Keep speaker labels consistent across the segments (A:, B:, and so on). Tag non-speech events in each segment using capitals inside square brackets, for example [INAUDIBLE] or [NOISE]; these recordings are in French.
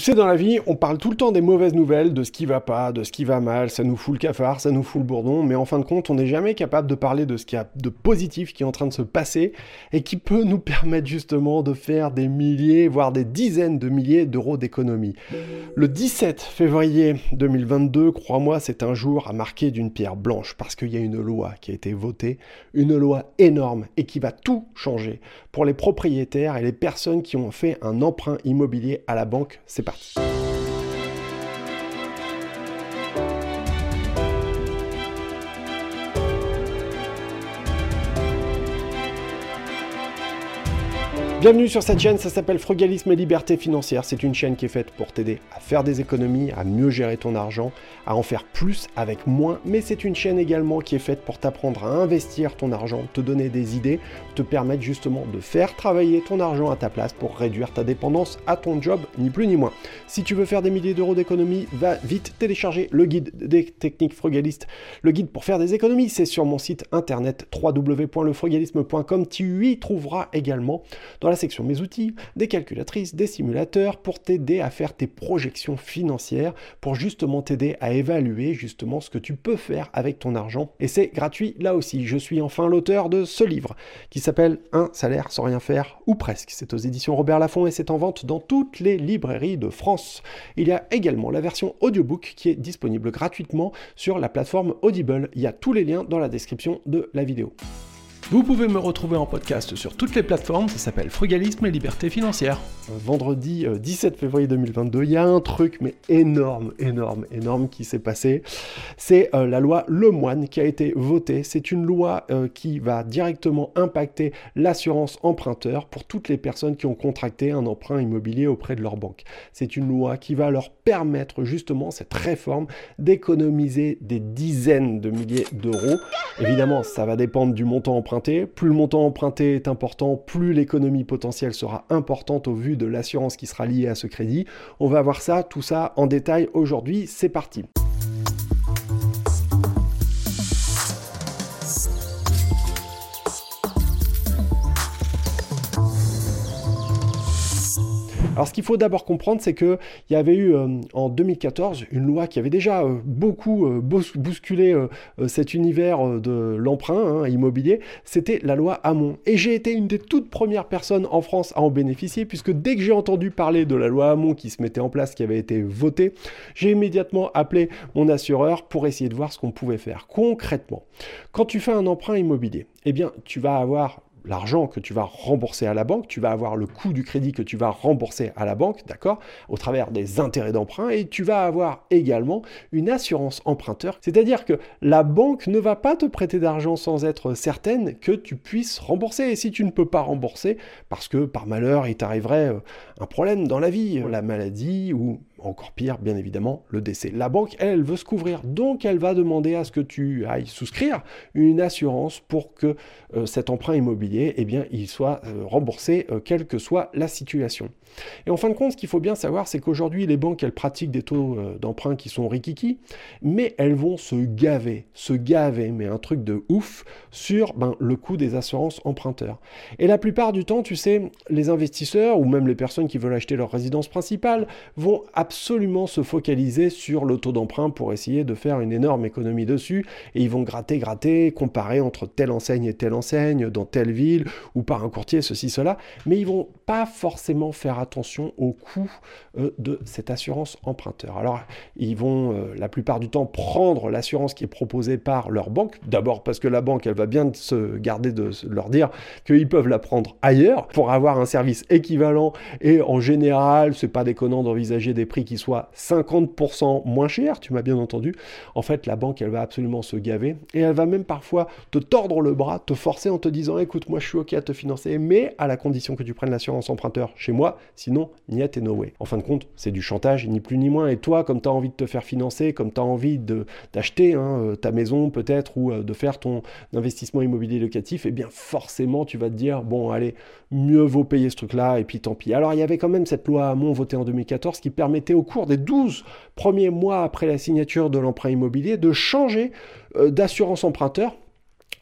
A: Tu sais, dans la vie, on parle tout le temps des mauvaises nouvelles, de ce qui va pas, de ce qui va mal, ça nous fout le cafard, ça nous fout le bourdon, mais en fin de compte, on n'est jamais capable de parler de ce qu'il y a de positif qui est en train de se passer et qui peut nous permettre justement de faire des milliers, voire des dizaines de milliers d'euros d'économie. Le 17 février 2022, crois-moi, c'est un jour à marquer d'une pierre blanche parce qu'il y a une loi qui a été votée, une loi énorme et qui va tout changer pour les propriétaires et les personnes qui ont fait un emprunt immobilier à la banque parti. Bienvenue sur cette chaîne, ça s'appelle Frugalisme et Liberté Financière. C'est une chaîne qui est faite pour t'aider à faire des économies, à mieux gérer ton argent, à en faire plus avec moins. Mais c'est une chaîne également qui est faite pour t'apprendre à investir ton argent, te donner des idées, te permettre justement de faire travailler ton argent à ta place pour réduire ta dépendance à ton job, ni plus ni moins. Si tu veux faire des milliers d'euros d'économies, va vite télécharger le guide des techniques frugalistes. Le guide pour faire des économies, c'est sur mon site internet www.lefrugalisme.com. Tu y trouveras également dans la section Mes outils, des calculatrices, des simulateurs pour t'aider à faire tes projections financières, pour justement t'aider à évaluer justement ce que tu peux faire avec ton argent. Et c'est gratuit là aussi. Je suis enfin l'auteur de ce livre qui s'appelle Un salaire sans rien faire ou presque. C'est aux éditions Robert Laffont et c'est en vente dans toutes les librairies de France. Il y a également la version audiobook qui est disponible gratuitement sur la plateforme Audible. Il y a tous les liens dans la description de la vidéo. Vous pouvez me retrouver en podcast sur toutes les plateformes, ça s'appelle Frugalisme et Liberté Financière. Vendredi 17 euh, février 2022, il y a un truc mais énorme, énorme, énorme qui s'est passé. C'est euh, la loi Lemoine qui a été votée. C'est une loi euh, qui va directement impacter l'assurance emprunteur pour toutes les personnes qui ont contracté un emprunt immobilier auprès de leur banque. C'est une loi qui va leur permettre justement cette réforme d'économiser des dizaines de milliers d'euros. Évidemment, ça va dépendre du montant emprunté plus le montant emprunté est important, plus l'économie potentielle sera importante au vu de l'assurance qui sera liée à ce crédit. On va voir ça, tout ça en détail aujourd'hui. C'est parti. Alors ce qu'il faut d'abord comprendre, c'est qu'il y avait eu euh, en 2014 une loi qui avait déjà euh, beaucoup euh, bousculé cet univers de l'emprunt hein, immobilier, c'était la loi Hamon. Et j'ai été une des toutes premières personnes en France à en bénéficier, puisque dès que j'ai entendu parler de la loi Hamon qui se mettait en place, qui avait été votée, j'ai immédiatement appelé mon assureur pour essayer de voir ce qu'on pouvait faire concrètement. Quand tu fais un emprunt immobilier, eh bien tu vas avoir l'argent que tu vas rembourser à la banque, tu vas avoir le coût du crédit que tu vas rembourser à la banque, d'accord, au travers des intérêts d'emprunt, et tu vas avoir également une assurance emprunteur, c'est-à-dire que la banque ne va pas te prêter d'argent sans être certaine que tu puisses rembourser, et si tu ne peux pas rembourser, parce que par malheur il t'arriverait euh, un problème dans la vie, la maladie ou encore pire, bien évidemment, le décès. La banque, elle, veut se couvrir, donc elle va demander à ce que tu ailles souscrire une assurance pour que euh, cet emprunt immobilier, eh bien, il soit euh, remboursé, euh, quelle que soit la situation. Et en fin de compte, ce qu'il faut bien savoir, c'est qu'aujourd'hui, les banques, elles pratiquent des taux d'emprunt qui sont rikiki, mais elles vont se gaver, se gaver, mais un truc de ouf, sur ben, le coût des assurances emprunteurs. Et la plupart du temps, tu sais, les investisseurs, ou même les personnes qui veulent acheter leur résidence principale, vont absolument se focaliser sur le taux d'emprunt pour essayer de faire une énorme économie dessus. Et ils vont gratter, gratter, comparer entre telle enseigne et telle enseigne, dans telle ville, ou par un courtier, ceci, cela. Mais ils vont pas forcément faire attention au coût euh, de cette assurance emprunteur. Alors, ils vont euh, la plupart du temps prendre l'assurance qui est proposée par leur banque. D'abord parce que la banque, elle va bien se garder de leur dire qu'ils peuvent la prendre ailleurs pour avoir un service équivalent. Et en général, c'est pas déconnant d'envisager des prix qui soit 50% moins cher, tu m'as bien entendu, en fait la banque elle va absolument se gaver et elle va même parfois te tordre le bras, te forcer en te disant écoute moi je suis ok à te financer mais à la condition que tu prennes l'assurance emprunteur chez moi, sinon niet et no way. En fin de compte c'est du chantage ni plus ni moins et toi comme tu as envie de te faire financer, comme tu as envie d'acheter hein, euh, ta maison peut-être ou euh, de faire ton investissement immobilier locatif, et eh bien forcément tu vas te dire bon allez mieux vaut payer ce truc là et puis tant pis. Alors il y avait quand même cette loi Hamon votée en 2014 qui permettait au cours des 12 premiers mois après la signature de l'emprunt immobilier de changer euh, d'assurance emprunteur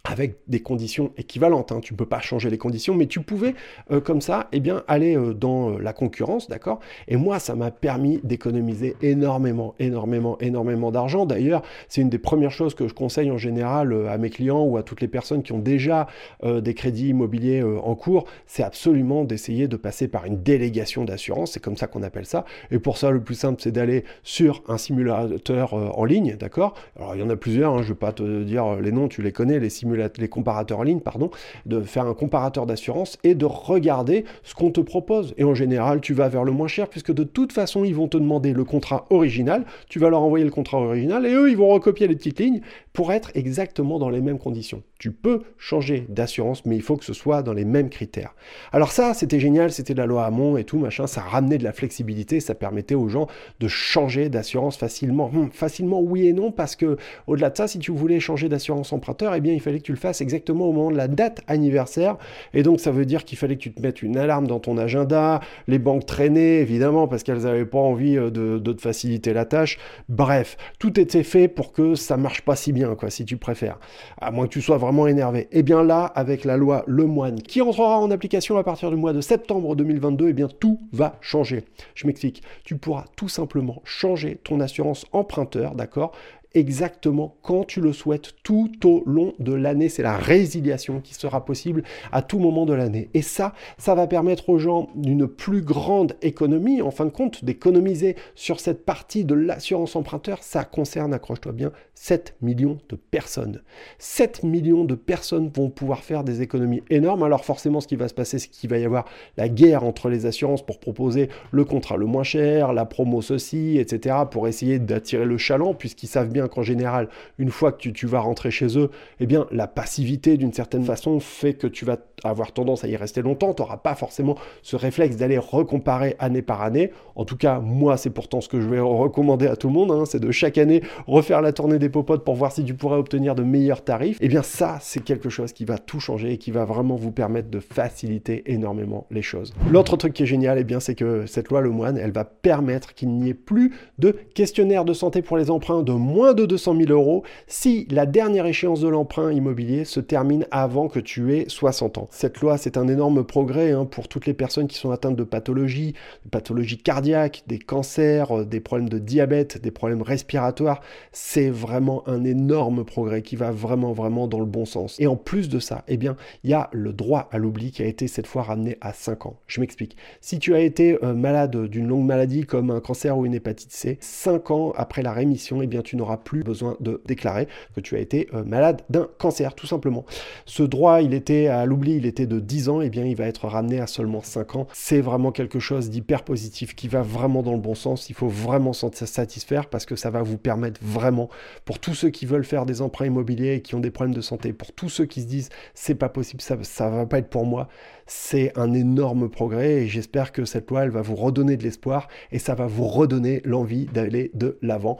A: avec des conditions équivalentes. Hein. Tu ne peux pas changer les conditions, mais tu pouvais euh, comme ça eh bien, aller euh, dans euh, la concurrence, d'accord? Et moi, ça m'a permis d'économiser énormément, énormément, énormément d'argent. D'ailleurs, c'est une des premières choses que je conseille en général à mes clients ou à toutes les personnes qui ont déjà des crédits immobiliers en cours, c'est absolument d'essayer de passer par une délégation d'assurance, c'est comme ça qu'on appelle ça. Et pour ça, le plus simple, c'est d'aller sur un simulateur en ligne, d'accord? Alors, il y en a plusieurs, hein, je ne vais pas te dire les noms, tu les connais, les simulateurs les comparateurs en ligne, pardon, de faire un comparateur d'assurance et de regarder ce qu'on te propose. Et en général, tu vas vers le moins cher puisque de toute façon, ils vont te demander le contrat original, tu vas leur envoyer le contrat original et eux, ils vont recopier les petites lignes pour être exactement dans les mêmes conditions. Tu peux changer d'assurance, mais il faut que ce soit dans les mêmes critères. Alors ça, c'était génial, c'était la loi Hamon et tout, machin, ça ramenait de la flexibilité, ça permettait aux gens de changer d'assurance facilement. Hum, facilement, oui et non, parce que au-delà de ça, si tu voulais changer d'assurance emprunteur, eh bien, il fallait que le fasses exactement au moment de la date anniversaire. Et donc, ça veut dire qu'il fallait que tu te mettes une alarme dans ton agenda, les banques traînaient, évidemment, parce qu'elles n'avaient pas envie euh, de, de te faciliter la tâche. Bref, tout était fait pour que ça marche pas si bien, quoi, si tu préfères. À moins que tu sois vraiment énervé. Et eh bien là, avec la loi Lemoine, qui entrera en application à partir du mois de septembre 2022, et eh bien tout va changer. Je m'explique. Tu pourras tout simplement changer ton assurance emprunteur, d'accord? Exactement quand tu le souhaites tout au long de l'année. C'est la résiliation qui sera possible à tout moment de l'année. Et ça, ça va permettre aux gens d'une plus grande économie, en fin de compte, d'économiser sur cette partie de l'assurance emprunteur. Ça concerne, accroche-toi bien, 7 millions de personnes. 7 millions de personnes vont pouvoir faire des économies énormes. Alors forcément, ce qui va se passer, c'est qu'il va y avoir la guerre entre les assurances pour proposer le contrat le moins cher, la promo ceci, etc., pour essayer d'attirer le chaland, puisqu'ils savent bien qu'en général, une fois que tu, vas rentrer chez eux, eh bien, la passivité, d'une certaine façon, fait que tu vas avoir tendance à y rester longtemps. Tu n'auras pas forcément ce réflexe d'aller recomparer année par année. En tout cas, moi, c'est pourtant ce que je vais recommander à tout le monde, hein, c'est de chaque année refaire la tournée des popotes pour voir si tu pourrais obtenir de meilleurs tarifs. Eh bien, ça, c'est quelque chose qui va tout changer et qui va vraiment vous permettre de faciliter énormément les choses. L'autre truc qui est génial, eh bien, c'est que cette loi Lemoine, elle va permettre qu'il n'y ait plus de questionnaire de santé pour les emprunts de moins de 200 000 euros si la dernière échéance de l'emprunt immobilier se termine avant que tu aies 60 ans. Cette loi, c'est un énorme progrès hein, pour toutes les personnes qui sont atteintes de pathologies, de pathologies cardiaques, des cancers, euh, des problèmes de diabète, des problèmes respiratoires. C'est vraiment un énorme progrès qui va vraiment, vraiment dans le bon sens. Et en plus de ça, eh bien, il y a le droit à l'oubli qui a été cette fois ramené à 5 ans. Je m'explique. Si tu as été euh, malade d'une longue maladie comme un cancer ou une hépatite C, 5 ans après la rémission, eh bien, tu n'auras plus besoin de déclarer que tu as été euh, malade d'un cancer, tout simplement. Ce droit, il était à l'oubli, il était de 10 ans, et eh bien il va être ramené à seulement 5 ans. C'est vraiment quelque chose d'hyper positif qui va vraiment dans le bon sens. Il faut vraiment s'en satisfaire parce que ça va vous permettre vraiment, pour tous ceux qui veulent faire des emprunts immobiliers et qui ont des problèmes de santé, pour tous ceux qui se disent c'est pas possible, ça, ça va pas être pour moi, c'est un énorme progrès et j'espère que cette loi, elle va vous redonner de l'espoir et ça va vous redonner l'envie d'aller de l'avant.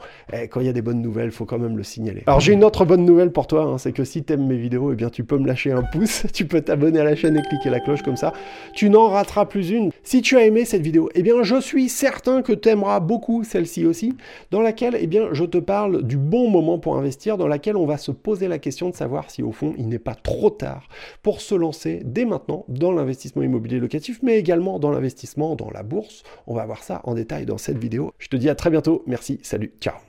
A: Quand il y a des bonnes nouvelles, faut quand même le signaler. Alors j'ai une autre bonne nouvelle pour toi, hein, c'est que si tu aimes mes vidéos, eh bien tu peux me lâcher un pouce, [LAUGHS] tu peux t'abonner à la chaîne et cliquer la cloche comme ça, tu n'en rateras plus une. Si tu as aimé cette vidéo, eh bien je suis certain que tu aimeras beaucoup celle-ci aussi, dans laquelle eh bien je te parle du bon moment pour investir, dans laquelle on va se poser la question de savoir si au fond il n'est pas trop tard pour se lancer dès maintenant dans l'investissement immobilier locatif, mais également dans l'investissement dans la bourse. On va voir ça en détail dans cette vidéo. Je te dis à très bientôt. Merci. Salut. Ciao.